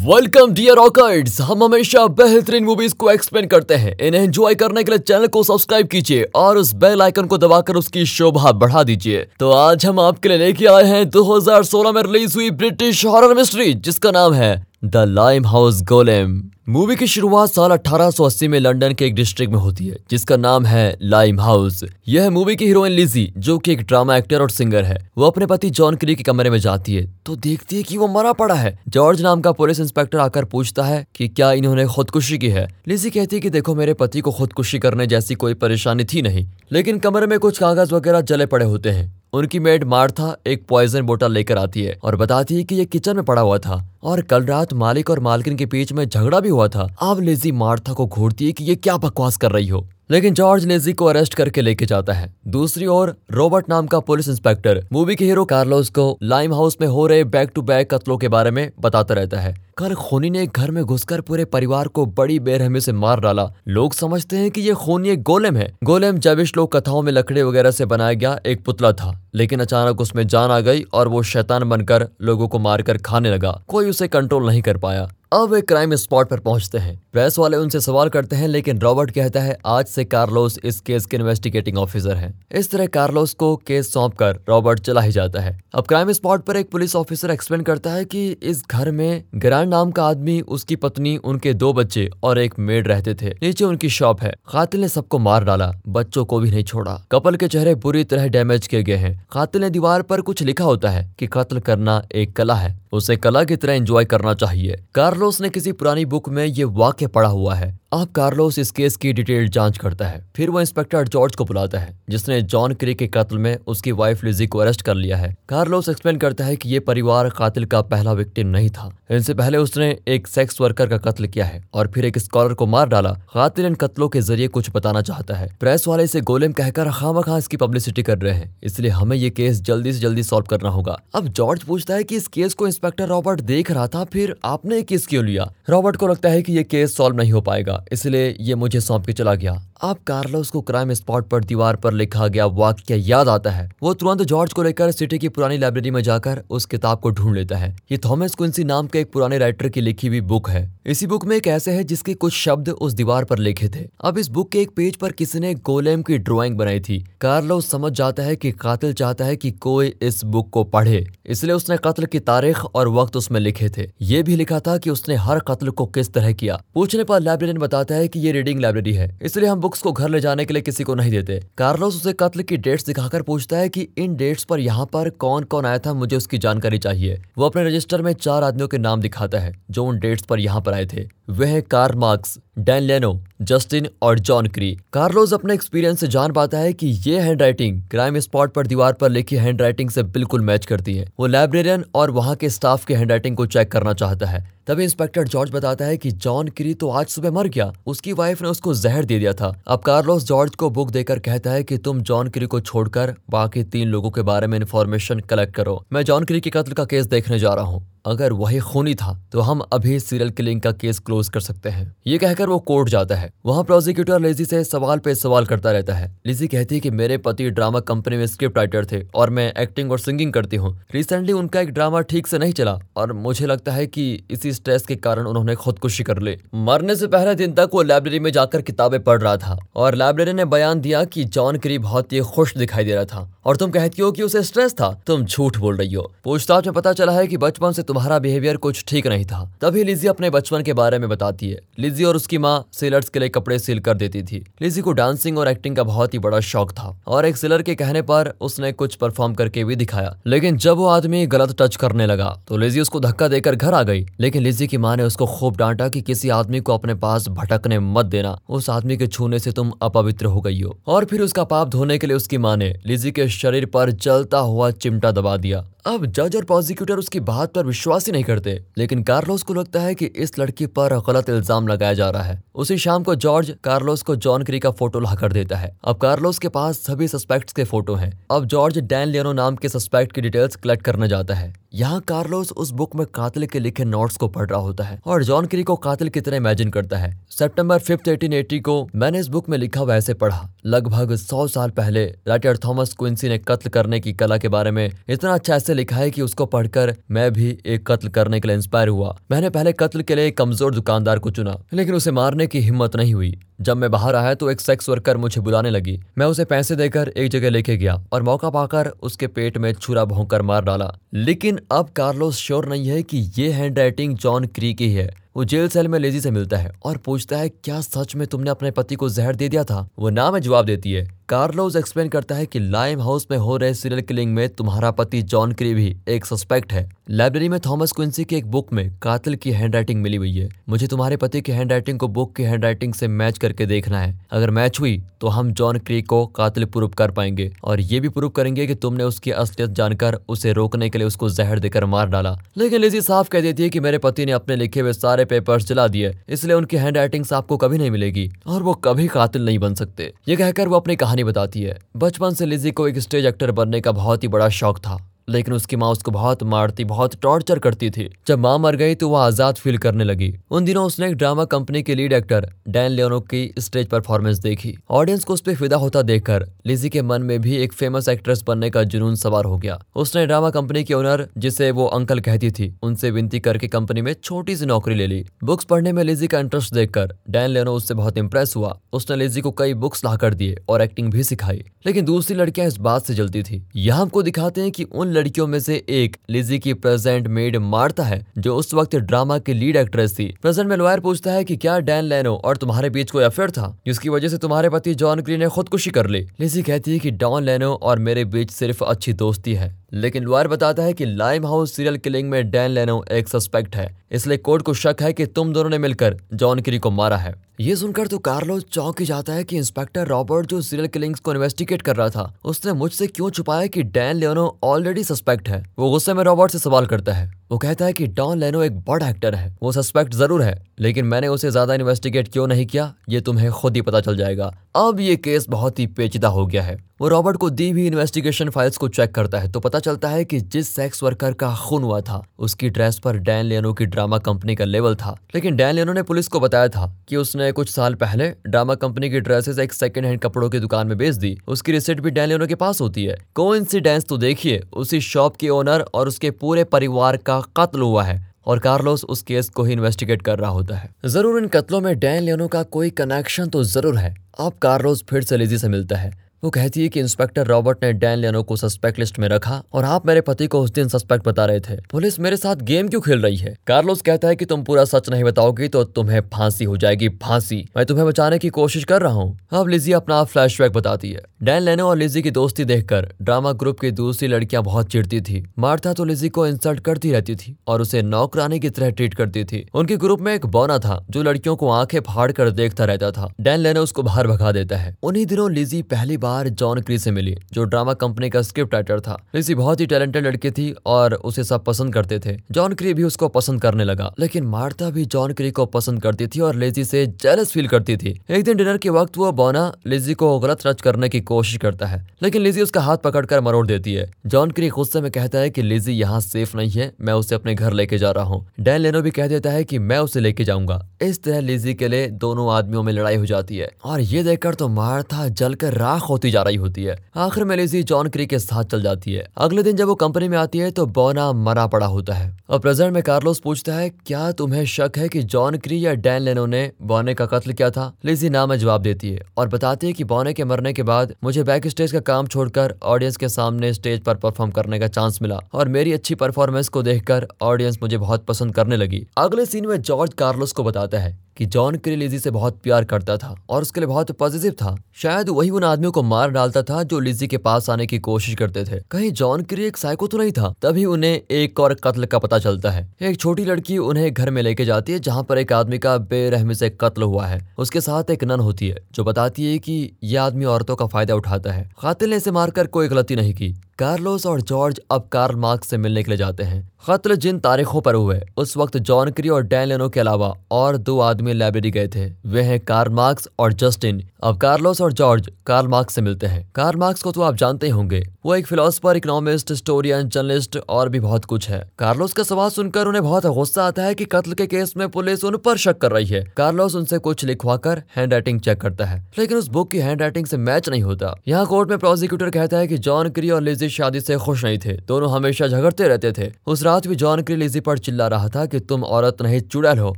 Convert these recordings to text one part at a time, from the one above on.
Welcome dear ऑकर्ड्स हम हमेशा बेहतरीन मूवीज़ को एक्सप्लेन करते हैं। इन्हें एंजॉय करने के लिए चैनल को सब्सक्राइब कीजिए और उस बेल आइकन को दबाकर उसकी शोभा बढ़ा दीजिए। तो आज हम आपके लिए लेके आए हैं 2016 में रिलीज़ हुई ब्रिटिश हॉरर मिस्ट्री जिसका नाम है the Limehouse Golem movie की शुरुआत साल 1880 में लंदन के एक डिस्ट्रिक्ट में होती है, जिसका नाम है लाइम हाउस। यह मूवी की हीरोइन लिजी, जो कि एक ड्रामा एक्टर और सिंगर है, वो अपने पति जॉन क्री के कमरे में जाती है। तो देखती है कि वो मरा पड़ा है। जॉर्ज नाम का पुलिस इंस्पेक्टर आकर पूछता है कि क्या इन्होंने खुदकुशी की है? लिजी कहती है कि देखो, मेरे पति को खुदकुशी करने जैसी कोई परेशानी थी नहीं, लेकिन कमरे में कुछ कागज़ वगैरह जले पड़े होते हैं। उनकी मेड मार्था एक पॉइजन बोतल लेकर आती है और बताती है कि ये किचन में पड़ा हुआ था और कल रात मालिक और मालकिन के बीच में झगड़ा भी हुआ था। अब लेजी मार्था को घूरती है कि ये क्या बकवास कर रही हो। लेकिन जॉर्ज लेजी को अरेस्ट करके लेके जाता है। दूसरी ओर, रॉबर्ट नाम का पुलिस इंस्पेक्टर, मूवी के हीरो कार्लोस को लाइम हाउस में हो रहे बैक टू बैक कत्लों के बारे में बताता रहता है। कल खूनी ने घर में घुसकर पूरे परिवार को बड़ी बेरहमी से मार डाला। लोग समझते हैं कि ये खूनी एक गोलेम है। गोलेम जबिश लोग कथाओं में लकड़े वगैरह से बनाया गया एक पुतला था, लेकिन अचानक उसमें जान आ गई और वो शैतान बनकर लोगों को मारकर खाने लगा। कोई उसे कंट्रोल नहीं कर पाया। अब वे क्राइम स्पॉट पर पहुँचते हैं। प्रेस वाले उनसे सवाल करते हैं, लेकिन रॉबर्ट कहता है, आज से कार्लोस इस केस के इन्वेस्टिगेटिंग ऑफिसर हैं। इस तरह कार्लोस को केस सौंप कर रॉबर्ट चला ही जाता है। अब क्राइम स्पॉट पर एक पुलिस ऑफिसर एक्सप्लेन करता है कि इस घर में ग्रैंड नाम का आदमी, उसकी पत्नी, उनके दो बच्चे और एक मेड रहते थे। नीचे उनकी शॉप है। कातिल ने सबको मार डाला, बच्चों को भी नहीं छोड़ा। कपल के चेहरे बुरी तरह डैमेज किए गए हैं। कातिल ने दीवार पर कुछ लिखा होता है की कत्ल करना एक कला है। उसे कला की तरह एंजॉय करना चाहिए। कार्लोस ने किसी पुरानी बुक में यह वाक्य पढ़ा हुआ है। अब कार्लोस इस केस की डिटेल जाँच करता है। फिर वो इंस्पेक्टर जॉर्ज को बुलाता है, जिसने जॉन क्री के कत्ल में उसकी वाइफ लिजी को अरेस्ट कर लिया है। कार्लोस एक्सप्लेन करता है कि ये परिवार कातिल का पहला विक्टिम नहीं था। इनसे पहले उसने एक सेक्स वर्कर का कत्ल किया है और फिर एक स्कॉलर को मार डाला। कातिल इन कत्लों के ज़रिए कुछ बताना चाहता है। प्रेस वाले इसे गोलेम कहकर खाम खा इसकी पब्लिसिटी कर रहे हैं, इसलिए हमें ये केस जल्दी से जल्दी सॉल्व करना होगा। अब जॉर्ज पूछता है की इस केस को इंस्पेक्टर रॉबर्ट देख रहा था, फिर आपने केस क्यों लिया? रॉबर्ट को लगता है की ये केस सॉल्व नहीं हो पाएगा। इसलिए ये मुझे सौंप के चला गया। अब कार्लोस को क्राइम स्पॉट पर दीवार पर लिखा गया वाक्य याद आता है। वो तुरंत जॉर्ज को लेकर सिटी की पुरानी लाइब्रेरी में जाकर उस किताब को ढूंढ लेता है। ये थॉमस क्विंसी नाम के एक पुराने राइटर की लिखी हुई बुक है। इसी बुक में एक ऐसे है जिसके कुछ शब्द उस दीवार पर लिखे थे। अब इस बुक के एक पेज पर किसी ने गोलेम की ड्रॉइंग बनाई थी। कार्लोस समझ जाता है की कातिल चाहता है की कोई इस बुक को पढ़े। इसलिए उसने कत्ल की तारीख और वक्त उसमें लिखे थे। ये भी लिखा था की उसने हर कत्ल को किस तरह किया। पूछने पर लाइब्रेरियन बताता है कि ये रीडिंग लाइब्रेरी है। इसलिए हम बुक्स को घर ले जाने के लिए किसी को नहीं देते। कार्लोस उसे कत्ल की डेट्स दिखाकर पूछता है कि इन डेट्स पर यहाँ पर कौन कौन आया था, मुझे उसकी जानकारी चाहिए। वो अपने रजिस्टर में चार आदमियों के नाम दिखाता है, जो उन डेट्स पर यहाँ पर आए थे। वह Karl Marx Dan Leno Justin और जॉन क्री कार्लोस अपने एक्सपीरियंस से जान पाता है कि ये हैंड राइटिंग क्राइम स्पॉट पर दीवार पर लिखी हैंड राइटिंग से बिल्कुल मैच करती है। वो लाइब्रेरियन और वहाँ के स्टाफ के हैंड राइटिंग को चेक करना चाहता है। तभी इंस्पेक्टर जॉर्ज बताता है कि जॉन क्री तो आज सुबह मर गया। उसकी वाइफ ने उसको जहर दे दिया था। अब कार्लोस जॉर्ज को बुक देकर कहता है कि तुम जॉन क्री को छोड़कर बाकी तीन लोगों के बारे में इन्फॉर्मेशन कलेक्ट करो। मैं जॉन क्री के कत्ल का केस देखने जा रहा हूँ। अगर वही खूनी था तो हम अभी सीरियल किलिंग का केस क्लोज कर सकते हैं। ये कहकर वो कोर्ट जाता है। वहाँ प्रोसिक्यूटर लेजी से सवाल पे सवाल करता रहता है। लेजी कहती है कि मेरे पति ड्रामा कंपनी में स्क्रिप्ट राइटर थे और मैं एक्टिंग और सिंगिंग करती हूँ। रिसेंटली उनका एक ड्रामा ठीक से नहीं चला और मुझे लगता है कि इसी स्ट्रेस के कारण उन्होंने खुदकुशी कर ली। मरने से पहले दिन तक वो लाइब्रेरी में जाकर किताबें पढ़ रहा था और लाइब्रेरी ने बयान दिया कि जॉन क्री बहुत ही खुश दिखाई दे रहा था। और तुम कहती हो कि उसे स्ट्रेस था? तुम झूठ बोल रही हो। पूछताछ में पता चला है कि बचपन से तुम्हारा बिहेवियर कुछ ठीक नहीं था। तभी लिजी अपने बचपन के बारे में बताती है। लिजी और उसकी माँ सेलर्स के लिए कपड़े सिल कर देती थी। लिजी को डांसिंग और एक्टिंग का बहुत ही बड़ा शौक था। और एक सेलर के कहने पर उसने कुछ परफॉर्म करके भी दिखाया। लेकिन जब वो आदमी गलत टच करने लगा तो लिजी उसको धक्का देकर घर आ गई। लेकिन लिजी की माँ ने उसको खूब डांटा कि किसी आदमी को अपने पास भटकने मत देना। उस आदमी के छूने से तुम अपवित्र हो गई हो। और फिर उसका पाप धोने के लिए उसकी माँ ने लिजी के शरीर पर जलता हुआ चिमटा दबा दिया। अब जज और प्रोसिक्यूटर उसकी बात पर विश्वास ही नहीं करते, लेकिन कार्लोस को लगता है कि इस लड़की पर गलत इल्ज़ाम लगाया जा रहा है। उसी शाम को जॉर्ज कार्लोस को जॉन क्री का फ़ोटो ला कर देता है। अब कार्लोस के पास सभी सस्पेक्ट्स के फ़ोटो हैं। अब जॉर्ज डैन लियोनो नाम के सस्पेक्ट की डिटेल्स कलेक्ट करने जाता है। यहाँ कार्लोस उस बुक में कातिल के लिखे नोट्स को पढ़ रहा होता है और जॉन क्री को कातिल की तरह इमेजिन करता है। सितंबर फिफ्थ एटीन एटी को मैंने इस बुक में लिखा ऐसे पढ़ा, लगभग सौ साल पहले राइटर थॉमस क्विंसी ने कत्ल करने की कला के बारे में इतना अच्छा से लिखा है कि उसको पढ़कर मैं भी एक कत्ल करने के लिए इंस्पायर हुआ। मैंने पहले कत्ल के लिए एक कमज़ोर दुकानदार को चुना, लेकिन उसे मारने की हिम्मत नहीं हुई। जब मैं बाहर आया तो एक सेक्स वर्कर मुझे बुलाने लगी। मैं उसे पैसे देकर एक जगह लेके गया और मौका पाकर उसके पेट में छुरा भोंक मार डाला। लेकिन अब कार्लोस श्योर नहीं है कि ये हैंड राइटिंग जॉन क्री की है। वो जेल सेल में लेजी से मिलता है और पूछता है, क्या सच में तुमने अपने पति को जहर दे दिया था? वो ना में जवाब देती है कार्लोज एक्सप्लेन करता है कि लाइम हाउस में हो रहे सीरियल किलिंग में तुम्हारा पति जॉन क्री भी एक सस्पेक्ट है। लाइब्रेरी में थॉमस क्विंसी की एक बुक में कातिल की हैंडराइटिंग मिली हुई है। मुझे तुम्हारे पति की हैंडराइटिंग को बुक की हैंडराइटिंग से मैच करके देखना है। अगर मैच हुई तो हम जॉन क्री को कातिल प्रूव कर पाएँगे और ये भी प्रूव करेंगे कि तुमने उसकी असलियत जानकर उसे रोकने के लिए उसको जहर देकर मार डाला। लेकिन लिजी साफ़ कह देती है कि मेरे पति ने अपने लिखे हुए सारे पेपर्स जला दिए, इसलिए उनकी हैंड राइटिंग आपको कभी नहीं मिलेगी और वो कभी कातिल नहीं बन सकते। ये कहकर वो अपनी कहानी बताती है। बचपन से लिजी को एक स्टेज एक्टर बनने का बहुत ही बड़ा शौक था। लेकिन उसकी माँ उसको बहुत मारती, बहुत टॉर्चर करती थी। जब माँ मर गई तो वह आज़ाद फील करने लगी। उन दिनों उसने एक ड्रामा कंपनी के लीड एक्टर डैन लियोनो की स्टेज परफॉर्मेंस देखी। ऑडियंस को उस पर फिदा होता देखकर लिजी के मन में भी एक फ़ेमस एक्ट्रेस बनने का जुनून सवार हो गया। उसने ड्रामा कंपनी के ओनर जिसे वो अंकल कहती थी, उनसे विनती करके कंपनी में छोटी सी नौकरी ले ली। बुक्स पढ़ने में लिजी का इंटरेस्ट देखकर डैन लियोनो उससे बहुत इंप्रेस हुआ। उसने लिजी को कई बुक्स ला कर दिए और एक्टिंग भी सिखाई। लेकिन दूसरी लड़कियाँ इस बात से जलती थी। यहाँ हमको दिखाते हैं कि उन लड़कियों में से एक लिजी की प्रेजेंट मेड मारता है, जो उस वक्त ड्रामा की लीड एक्ट्रेस थी। प्रेजेंट में लॉयर पूछता है कि क्या डैन लेनो और तुम्हारे बीच कोई अफेयर था? जिसकी वजह से तुम्हारे पति जॉन क्री ने खुदकुशी कर ली। लिजी कहती है कि डॉन लेनो और मेरे बीच सिर्फ़ अच्छी दोस्ती है। लेकिन लॉयर बताता है कि लाइम हाउस सीरियल किलिंग में डैन लेनो एक सस्पेक्ट है। इसलिए कोर्ट को शक है कि तुम दोनों ने मिलकर जॉन किरी को मारा है। ये सुनकर तो कार्लो चौंक ही जाता है कि इंस्पेक्टर रॉबर्ट जो सीरियल किलिंग्स को इन्वेस्टिगेट कर रहा था, उसने मुझसे क्यों छुपाया कि डैन लेनो ऑलरेडी सस्पेक्ट है? वो गुस्से में रॉबर्ट से सवाल करता है। वो कहता है कि डॉन लेनो एक बड़ा एक्टर है, वो सस्पेक्ट ज़रूर है, लेकिन मैंने उसे ज़्यादा इन्वेस्टिगेट क्यों नहीं किया? ये तुम्हें खुद ही पता चल जाएगा। अब ये केस बहुत ही पेचीदा हो गया है। वो रॉबर्ट को दी हुई इन्वेस्टिगेशन फाइल्स को चेक करता है तो पता चलता है कि जिस सेक्स वर्कर का खून हुआ था, उसकी ड्रेस पर डैन लेनो की ड्रामा कंपनी का लेवल था। लेकिन डैन लियोनो ने पुलिस को बताया था कि उसने कुछ साल पहले ड्रामा कंपनी की ड्रेसेस एक सेकंड हैंड कपड़ों की दुकान में बेच दी। उसकी रिसिप्ट भी डैन लेनो के पास होती है। को तो देखिए, उसी शॉप के ओनर और उसके पूरे परिवार का कत्ल हुआ है और कार्लोस उस केस को ही इन्वेस्टिगेट कर रहा होता है। ज़रूर इन कत्लों में डैन लेनो का कोई कनेक्शन तो ज़रूर है। अब कार्लोस फिर से लिजी से मिलता है। वो कहती है कि इंस्पेक्टर रॉबर्ट ने डैन लेनो को सस्पेक्ट लिस्ट में रखा और आप मेरे पति को उस दिन सस्पेक्ट बता रहे थे। पुलिस मेरे साथ गेम क्यों खेल रही है? कार्लोस कहता है कि तुम पूरा सच नहीं बताओगी तो तुम्हें फांसी हो जाएगी, फांसी। मैं तुम्हें बचाने की कोशिश कर रहा हूँ। अब लिजी अपना फ्लैश बताती है। डैन लेनो और लिजी की दोस्ती देखकर ड्रामा ग्रुप की दूसरी लड़कियाँ बहुत चिड़ती थी। मार्था तो लिजी को इंसल्ट करती रहती थी और उसे नौकरानी की तरह ट्रीट करती थी। उनके ग्रुप में एक बोना था जो लड़कियों को आँखें फाड़ कर देखता रहता था। डैन लेनो उसको बाहर भगा देता है। उन्हीं दिनों लिजी पहली बार जॉन क्री से मिली, जो ड्रामा कंपनी का स्क्रिप्ट राइटर था। लिजी बहुत ही टैलेंटेड लड़की थी और उसे सब पसंद करते थे। जॉन क्री भी उसको पसंद करने लगा, लेकिन मार्ता भी जॉन क्री को पसंद करती थी और लेजी से जेलस फील करती थी। एक दिन डिनर के वक्त वो बोना लिजी को गलत रच करने की कोशिश करता है, लेकिन लिजी उसका हाथ पकड़कर मरोड़ देती है। जॉन क्री गुस्से में कहता है की लिजी यहाँ सेफ़ नहीं है, मैं उसे अपने घर लेके जा रहा हूँ। डैन लेनो भी कह देता है की मैं उसे लेके जाऊँगा। इस तरह लिजी के लिए दोनों आदमियों में लड़ाई हो जाती है। और ये देखकर तो मार्था जलकर राख होती जा रही होती है। आखिर में लिजी जॉन क्री के साथ चल जाती है। अगले दिन जब वो कंपनी में आती है तो बोना मरा पड़ा होता है। और प्रेजेंट में कार्लोस पूछता है, क्या तुम्हें शक है कि जॉन क्री या डैन लेनो ने बोने का कत्ल किया था? लिजी ना में जवाब देती है और बताती है कि बोने के मरने के बाद मुझे बैक स्टेज का काम छोड़कर ऑडियंस के सामने स्टेज पर परफॉर्म करने का चांस मिला और मेरी अच्छी परफॉर्मेंस को देखकर ऑडियंस मुझे बहुत पसंद करने लगी। अगले सीन में जॉर्ज कार्लोस को बताता है कि जॉन क्री लिजी से बहुत प्यार करता था और उसके लिए बहुत पॉजिटिव था। शायद वही उन आदमियों को मार डालता था जो लिजी के पास आने की कोशिश करते थे। कहीं जॉन क्री एक साइको तो नहीं था? तभी उन्हें एक और कत्ल का पता चलता है। एक छोटी लड़की उन्हें घर में लेके जाती है, जहाँ पर एक आदमी का बेरहमी से कत्ल हुआ है। उसके साथ एक नन होती है, जो बताती है की यह आदमी औरतों का फ़ायदा उठाता है। कातिल ने इसे मारकर कोई गलती नहीं की। कार्लोस और जॉर्ज अब कार्ल मार्क्स से मिलने के लिए जाते हैं। कत्ल जिन तारीखों पर हुए, उस वक्त जॉन क्री और डैन लेनो के अलावा और दो आदमी लाइब्रेरी गए थे। वे हैं कार्ल मार्क्स और जस्टिन अब कार्लोस और जॉर्ज कार्ल मार्क्स से मिलते हैं। कार्ल मार्क्स को तो आप जानते होंगे। वो एक फिलोसफर इकोनॉमिस्ट स्टोरियन जर्नलिस्ट और भी बहुत कुछ है। कार्लोस का सवाल सुनकर उन्हें बहुत गुस्सा आता है कि कत्ल के केस में पुलिस उन पर शक कर रही है। कार्लोस उनसे कुछ लिखवा कर हैंड राइटिंग चेक करता है। लेकिन उस बुक की हैंड राइटिंग से मैच नहीं होता। यहाँ कोर्ट में प्रोसिक्यूटर कहता है की जॉन क्री और लिजी शादी से खुश नहीं थे। दोनों हमेशा झगड़ते रहते थे। उस रात भी जॉन क्री लिजी पर चिल्ला रहा था की तुम औरत नहीं, चुड़ैल हो।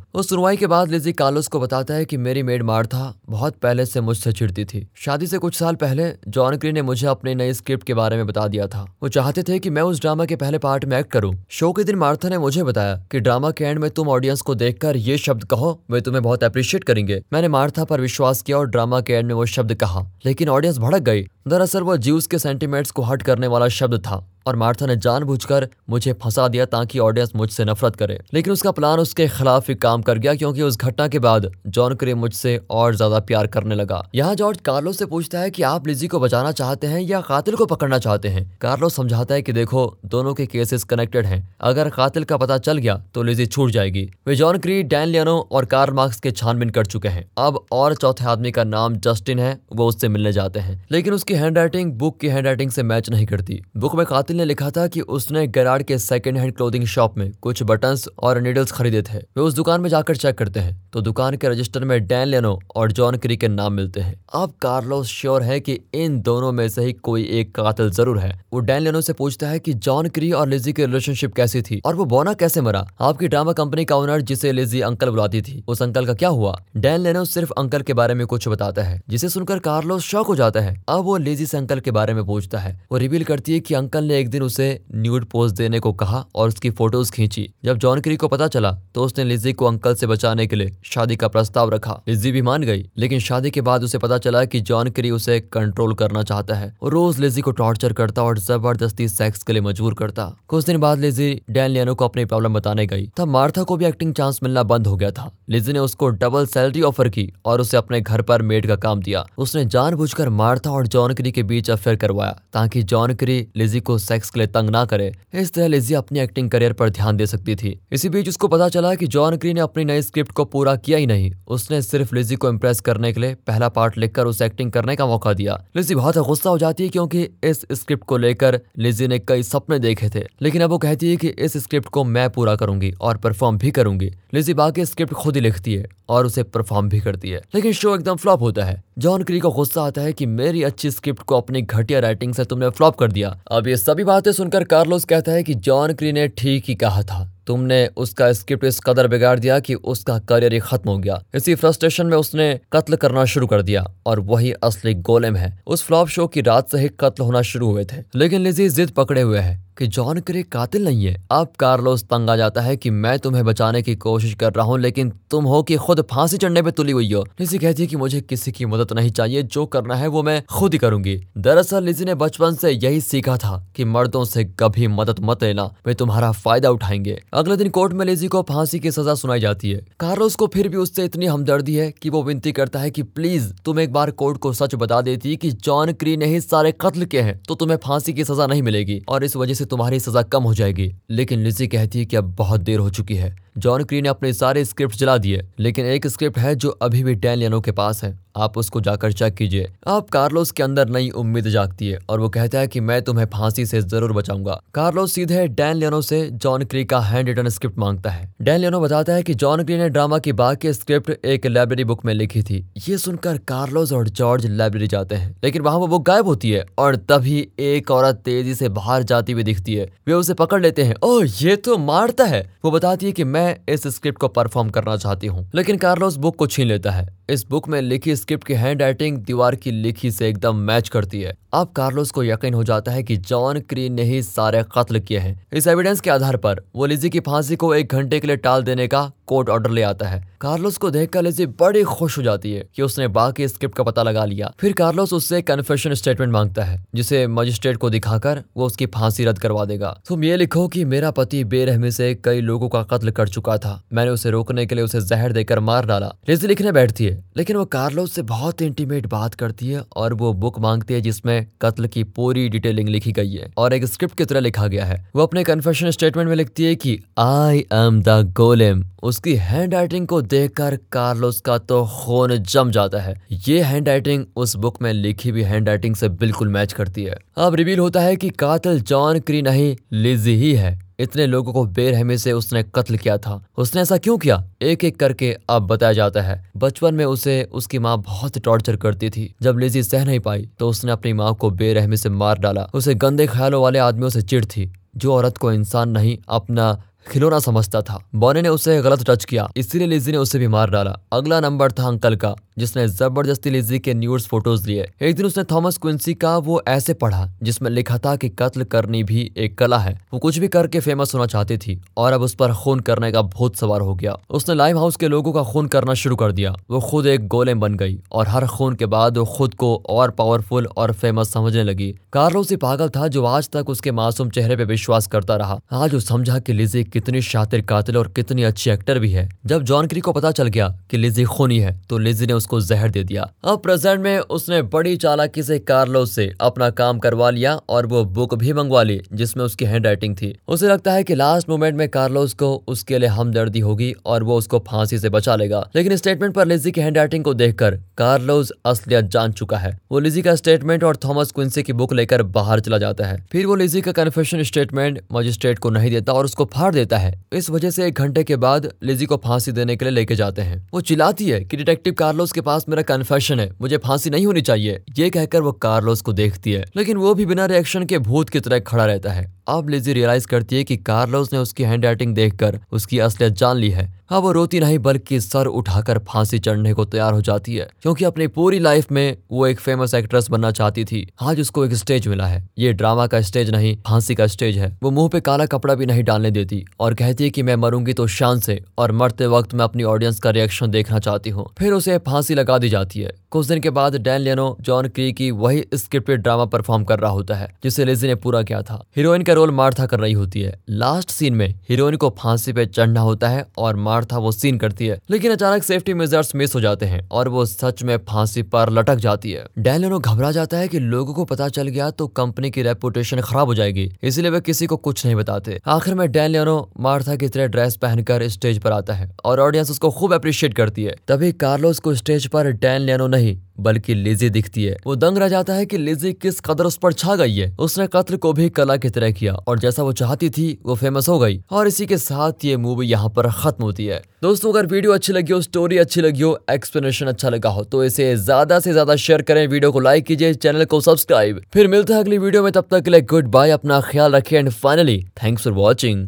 उस सुनवाई के बाद लिजी कार्लोस को बताता है की मेरी मेड मार्था बहुत पहले से मुझसे चिड़ती थी। शादी से कुछ साल पहले जॉन क्री ने मुझे अपने नई स्क्रिप्ट के बारे में बता दिया था। वो चाहते थे कि मैं उस ड्रामा के पहले पार्ट में एक्ट करूँ। शो के दिन मार्था ने मुझे बताया कि ड्रामा के एंड में तुम ऑडियंस को देखकर ये शब्द कहो, वे तुम्हें बहुत अप्रिशिएट करेंगे। मैंने मार्था पर विश्वास किया और ड्रामा के एंड में वो शब्द कहा। लेकिन ऑडियंस भड़क गई। दरअसल वो जीव के सेंटीमेंट्स को हट करने वाला शब्द था। और मार्था ने जानबूझकर मुझे फंसा दिया ताकि ऑडियंस मुझसे नफरत करे। लेकिन उसका प्लान उसके खिलाफ ही काम कर गया क्योंकि उस घटना के बाद जॉन क्रे मुझसे और ज़्यादा प्यार करने लगा। यहाँ जॉर्ज कार्लो से पूछता है कि आप लिजी को बचाना चाहते हैं या कातिल को पकड़ना चाहते हैं? कार्लो समझाता है कि देखो, दोनों के केसेस कनेक्टेड हैं। अगर कातिल का पता चल गया तो लिजी छूट जाएगी। वे जॉन क्री, डैन लियानो और कार्ल मार्क्स के छानबीन कर चुके हैं। अब और चौथे आदमी का नाम जस्टिन है, वो उससे मिलने जाते हैं। लेकिन उसकी हैंड राइटिंग बुक की हैंड राइटिंग से मैच नहीं करती। बुक में कातिल ने लिखा था कि उसने गराड के सेकंड हैंड क्लोथिंग शॉप में कुछ बटन्स और नीडल्स खरीदे थे। वे उस दुकान में जाकर चेक करते हैं। तो दुकान के रजिस्टर में डैन लेनो और जॉन क्री के नाम मिलते हैं। अब कार्लोस श्योर है कि इन दोनों में से ही कोई एक कातिल ज़रूर है। वो डैन लेनो से पूछता है कि जॉन क्री और लिजी की रिलेशनशिप कैसी थी और वो बोना कैसे मरा? आपकी ड्रामा कंपनी का ओनर जिसे लिजी अंकल बुलाती थी, उस अंकल का क्या हुआ? डैन लेनो सिर्फ़ अंकल के बारे में कुछ बताता है, जिसे सुनकर कार्लोस शौक हो जाता है। अब वो लिजी से अंकल के बारे में पूछता है। वो रिवील करती है कि अंकल ने एक दिन उसे न्यूड पोज देने को कहा और उसकी फ़ोटोज़ खींची। जब जॉन क्री को पता चला तो उसने लिजी को अंकल से बचाने के लिए शादी का प्रस्ताव रखा। लिजी भी मान गई, लेकिन शादी के बाद उसे पता चला कि जॉन क्री उसे कंट्रोल करना चाहता है। और रोज लिजी को टॉर्चर करता और ज़बरदस्ती सेक्स के लिए मजबूर करता। कुछ दिन बाद लिजी डैन लियानो को अपनी प्रॉब्लम बताने गई। तब मार्था को भी एक्टिंग चांस मिलना बंद हो गया था। लिजी ने उसको डबल सैलरी ऑफ़र की और उसे अपने घर पर मेड का काम दिया। उसने जानबूझकर मार्था और जॉन क्री के बीच अफेयर करवाया, ताकि जॉन क्री लिजी को सेक्स के लिए तंग ना करे। इस तरह लिजी अपनी एक्टिंग करियर पर ध्यान दे सकती थी। इसी बीच उसको पता चला कि जॉन क्री ने अपनी नई स्क्रिप्ट को पूरा किया ही नहीं। उसने सिर्फ़ लिजी को इम्प्रेस करने के लिए पहला पार्ट लिखकर उसे एक्टिंग करने का मौका दिया। लिजी बहुत गुस्सा हो जाती है क्योंकि इस स्क्रिप्ट को लेकर लिजी ने कई सपने देखे थे। लेकिन अब वो कहती है कि इस स्क्रिप्ट को मैं पूरा करूँगी और परफॉर्म भी करूँगी। लिजी बाकी स्क्रिप्ट खुद ही लिखती है और उसे परफॉर्म भी करती है। लेकिन शो एकदम फ्लॉप होता है। जॉन क्री को गुस्सा आता है कि मेरी अच्छी स्क्रिप्ट को अपनी घटिया राइटिंग से तुमने फ्लॉप कर दिया। अब ये सभी बातें सुनकर कार्लोस कहता है कि जॉन क्री ने ठीक ही कहा था। तुमने उसका स्क्रिप्ट इस कदर बिगाड़ दिया कि उसका करियर ही खत्म हो गया। इसी फ्रस्ट्रेशन में उसने कत्ल करना शुरू कर दिया, और वही असली गोलेम है। उस फ्लॉप शो की रात से ही कत्ल होना शुरू हुए थे। लेकिन लिजी जिद पकड़े हुए है कि जॉन क्रे कातिल नहीं है। अब कार्लोस तंग आ जाता है कि मैं तुम्हें बचाने की कोशिश कर रहा हूँ, लेकिन तुम हो कि खुद फांसी चढ़ने पे तुली हुई हो। लिजी कहती है कि मुझे किसी की मदद नहीं चाहिए, जो करना है वो मैं खुद ही करूँगी। दरअसल लिजी ने बचपन से यही सीखा था कि मर्दों से कभी मदद मत लेना, वे तुम्हारा फ़ायदा उठाएँगे। अगले दिन कोर्ट में लेजी को फांसी की सजा सुनाई जाती है। कार्लोस को फिर भी उससे इतनी हमदर्दी है कि वो विनती करता है कि प्लीज़, तुम एक बार कोर्ट को सच बता देती कि जॉन क्री ने ही सारे कत्ल के हैं तो तुम्हें फांसी की सजा नहीं मिलेगी और इस वजह से तुम्हारी सजा कम हो जाएगी। लेकिन लिजी कहती है कि अब बहुत देर हो चुकी है। जॉन क्री ने अपने सारे स्क्रिप्ट जला दिए, लेकिन एक स्क्रिप्ट है जो अभी भी डैन लियानो के पास है। आप उसको जाकर चेक कीजिए। अब कार्लोस के अंदर नई उम्मीद जागती है, और वो कहता है कि मैं तुम्हें फांसी से ज़रूर बचाऊँगा। कार्लोस सीधे डैन लियानो से जॉन क्री का हैंड रिटन स्क्रिप्ट माँगता है। डैन लियानो बताता है कि जॉन क्री ने ड्रामा की बाकी स्क्रिप्ट एक लाइब्रेरी बुक में लिखी थी। ये सुनकर कार्लोस और जॉर्ज लाइब्रेरी जाते हैं, लेकिन वहाँ वो बुक गायब होती है, और तभी एक औरत तेज़ी से बाहर जाती हुई दिखती है। वे उसे पकड़ लेते हैं। ओह, ये तो मारता है। वो बताती है की मैं इस स्क्रिप्ट को परफॉर्म करना चाहती हूँ। लेकिन कार्लोस बुक को छीन लेता है। इस बुक में लिखी स्क्रिप्ट की हैंड राइटिंग दीवार की लिखी से एकदम मैच करती है। अब कार्लोस को यकीन हो जाता है कि जॉन क्रीन ने ही सारे कत्ल किए हैं। इस एविडेंस के आधार पर, वो लिजी की फांसी को एक घंटे के लिए टाल देने का कोर्ट ऑर्डर ले आता है। कार्लोस को देखकर लिजी बड़ी खुश हो जाती है कि उसने बाकी स्क्रिप्ट का पता लगा लिया। फिर कार्लोस उससे कन्फेशन स्टेटमेंट माँगता है, जिसे मजिस्ट्रेट को दिखाकर वो उसकी फांसी रद्द करवा देगा। तुम ये लिखो कि मेरा पति बेरहमी से कई लोगों का कत्ल कर चुका था। मैंने उसे रोकने के लिए उसे जहर देकर मार डाला। लिजी लिखने बैठती है, लेकिन वो कार्लोस से बहुत इंटीमेट बात करती है और वो बुक मांगती है जिसमें कत्ल की पूरी डिटेलिंग लिखी गई है और एक स्क्रिप्ट की तरह लिखा गया है। वो अपने कन्फेशन स्टेटमेंट में लिखती है कि आई एम द गोलेम उस उसकी हैंड राइटिंग को देखकर कार्लोस का तो खून जम जाता है। ये हैंड राइटिंग उस बुक में लिखी हुई हैंड राइटिंग से बिल्कुल मैच करती है। अब रिवील होता है कि कातिल जॉन क्री नहीं लिजी ही है। इतने लोगों को बेरहमी से उसने कत्ल किया था। उसने ऐसा क्यों किया? एक एक करके अब बताया जाता है। बचपन में उसे उसकी माँ बहुत टॉर्चर करती थी। जब लिजी सह नहीं पाई तो उसने अपनी माँ को बेरहमी से मार डाला। उसे गंदे ख्यालों वाले आदमियों से चिड़ थी। जो औरत को इंसान नहीं, अपना खिलौना समझता था। बॉने ने उसे गलत टच किया, इसीलिए लिजी ने उसे भी मार डाला। अगला नंबर था अंकल का, जिसने ज़बरदस्ती लिजी के न्यूज़ फ़ोटोज़ लिए। एक दिन उसने थॉमस क्विंसी का वो ऐसे पढ़ा, जिसमें लिखा था कि कत्ल करनी भी एक कला है। वो कुछ भी करके फ़ेमस होना चाहती थी, और अब उस पर खून करने का बहुत सवार हो गया। उसने लाइव हाउस के लोगों का खून करना शुरू कर दिया। वो खुद एक गोलेम बन गई, और हर खून के बाद वो खुद को और पावरफुल और फ़ेमस समझने लगी। कार्लो से पागल था जो आज तक उसके मासूम चेहरे पे विश्वास करता रहा। आज वो समझा की लिजी कितनी शातिर कातिल और कितनी अच्छी एक्टर भी है। जब जॉन क्री को पता चल गया कि लिजी खूनी है तो लिजी ने उसको जहर दे दिया। अब प्रेजेंट में उसने बड़ी चालाकी से कार्लो से अपना काम करवा लिया और वो बुक भी मंगवा ली, जिसमें उसकी हैंड राइटिंग थी। उसे लगता है कि लास्ट मोमेंट में कार्लोस को उसके लिए हमदर्दी होगी और वो उसको फांसी से बचा लेगा। लेकिन स्टेटमेंट पर लिजी की हैंड राइटिंग को देखकर कार्लोस असलियत जान चुका है। वो लिजी का स्टेटमेंट और थॉमस क्विंसी की बुक लेकर बाहर चला जाता है। फिर वो लिजी का कन्फेशन स्टेटमेंट मजिस्ट्रेट को नहीं देता और उसको फाड़ है। इस वजह से एक घंटे के बाद लिजी को फांसी देने के लिए लेके जाते हैं। वो चिल्लाती है कि डिटेक्टिव कार्लोस के पास मेरा कन्फेशन है, मुझे फांसी नहीं होनी चाहिए। ये कहकर वो कार्लोस को देखती है, लेकिन वो भी बिना रिएक्शन के भूत की तरह खड़ा रहता है। अब लिजी रियलाइज़ करती है कि कार्लोस ने उसकी हैंड राइटिंग देखकर उसकी असलियत जान ली है। अब वो रोती नहीं, बल्कि सर उठाकर फांसी चढ़ने को तैयार हो जाती है, क्योंकि अपनी पूरी लाइफ में वो एक फ़ेमस एक्ट्रेस बनना चाहती थी। आज उसको एक स्टेज मिला है। ये ड्रामा का स्टेज नहीं, फांसी का स्टेज है। वो मुँह पे काला कपड़ा भी नहीं डालने देती और कहती है कि मैं मरूँगी तो शान से और मरते वक्त मैं अपनी ऑडियंस का रिएक्शन देखना चाहती हूँ। फिर उसे फांसी लगा दी जाती है। कुछ दिन के बाद डैन लेनो, जॉन क्री की वही स्क्रिप्टेड ड्रामा परफॉर्म कर रहा होता है, जिसे लिजी ने पूरा किया था। हीरोइन का रोल मार्था कर रही होती है। लास्ट सीन में हीरोइन को फांसी पे चढ़ना होता है और मार्था वो सीन करती है। लेकिन अचानक सेफ्टी मेजर्स मिस हो जाते हैं और वो सच में फांसी पर लटक जाती है। डेलोनो घबरा जाता है कि लोगों को पता चल गया तो कंपनी की रेपुटेशन खराब हो जाएगी। इसलिए वे किसी को कुछ नहीं बताते। आखिर में डैन लेनो मार्था की तरह ड्रेस पहनकर स्टेज पर आता है और ऑडियंस उसको खूब अप्रिशिएट करती है। तभी कार्लोस को स्टेज पर डैन लेनो नहीं बल्कि लिजी दिखती है। वो दंग रह जाता है कि लिजी किस कदर उस पर छा गई है। उसने कत्ल को भी कला की तरह किया और जैसा वो चाहती थी, वो फ़ेमस हो गई। और इसी के साथ ये मूवी यहाँ पर खत्म होती है। दोस्तों, अगर वीडियो अच्छी लगी हो स्टोरी अच्छी लगी हो एक्सप्लेनेशन अच्छा लगा हो तो इसे ज़्यादा से ज़्यादा शेयर करें। वीडियो को लाइक कीजिए चैनल को सब्सक्राइब फिर मिलता है अगली वीडियो में, तब तक के लिए गुड बाय अपना ख्याल रखें। And finally thanks for watching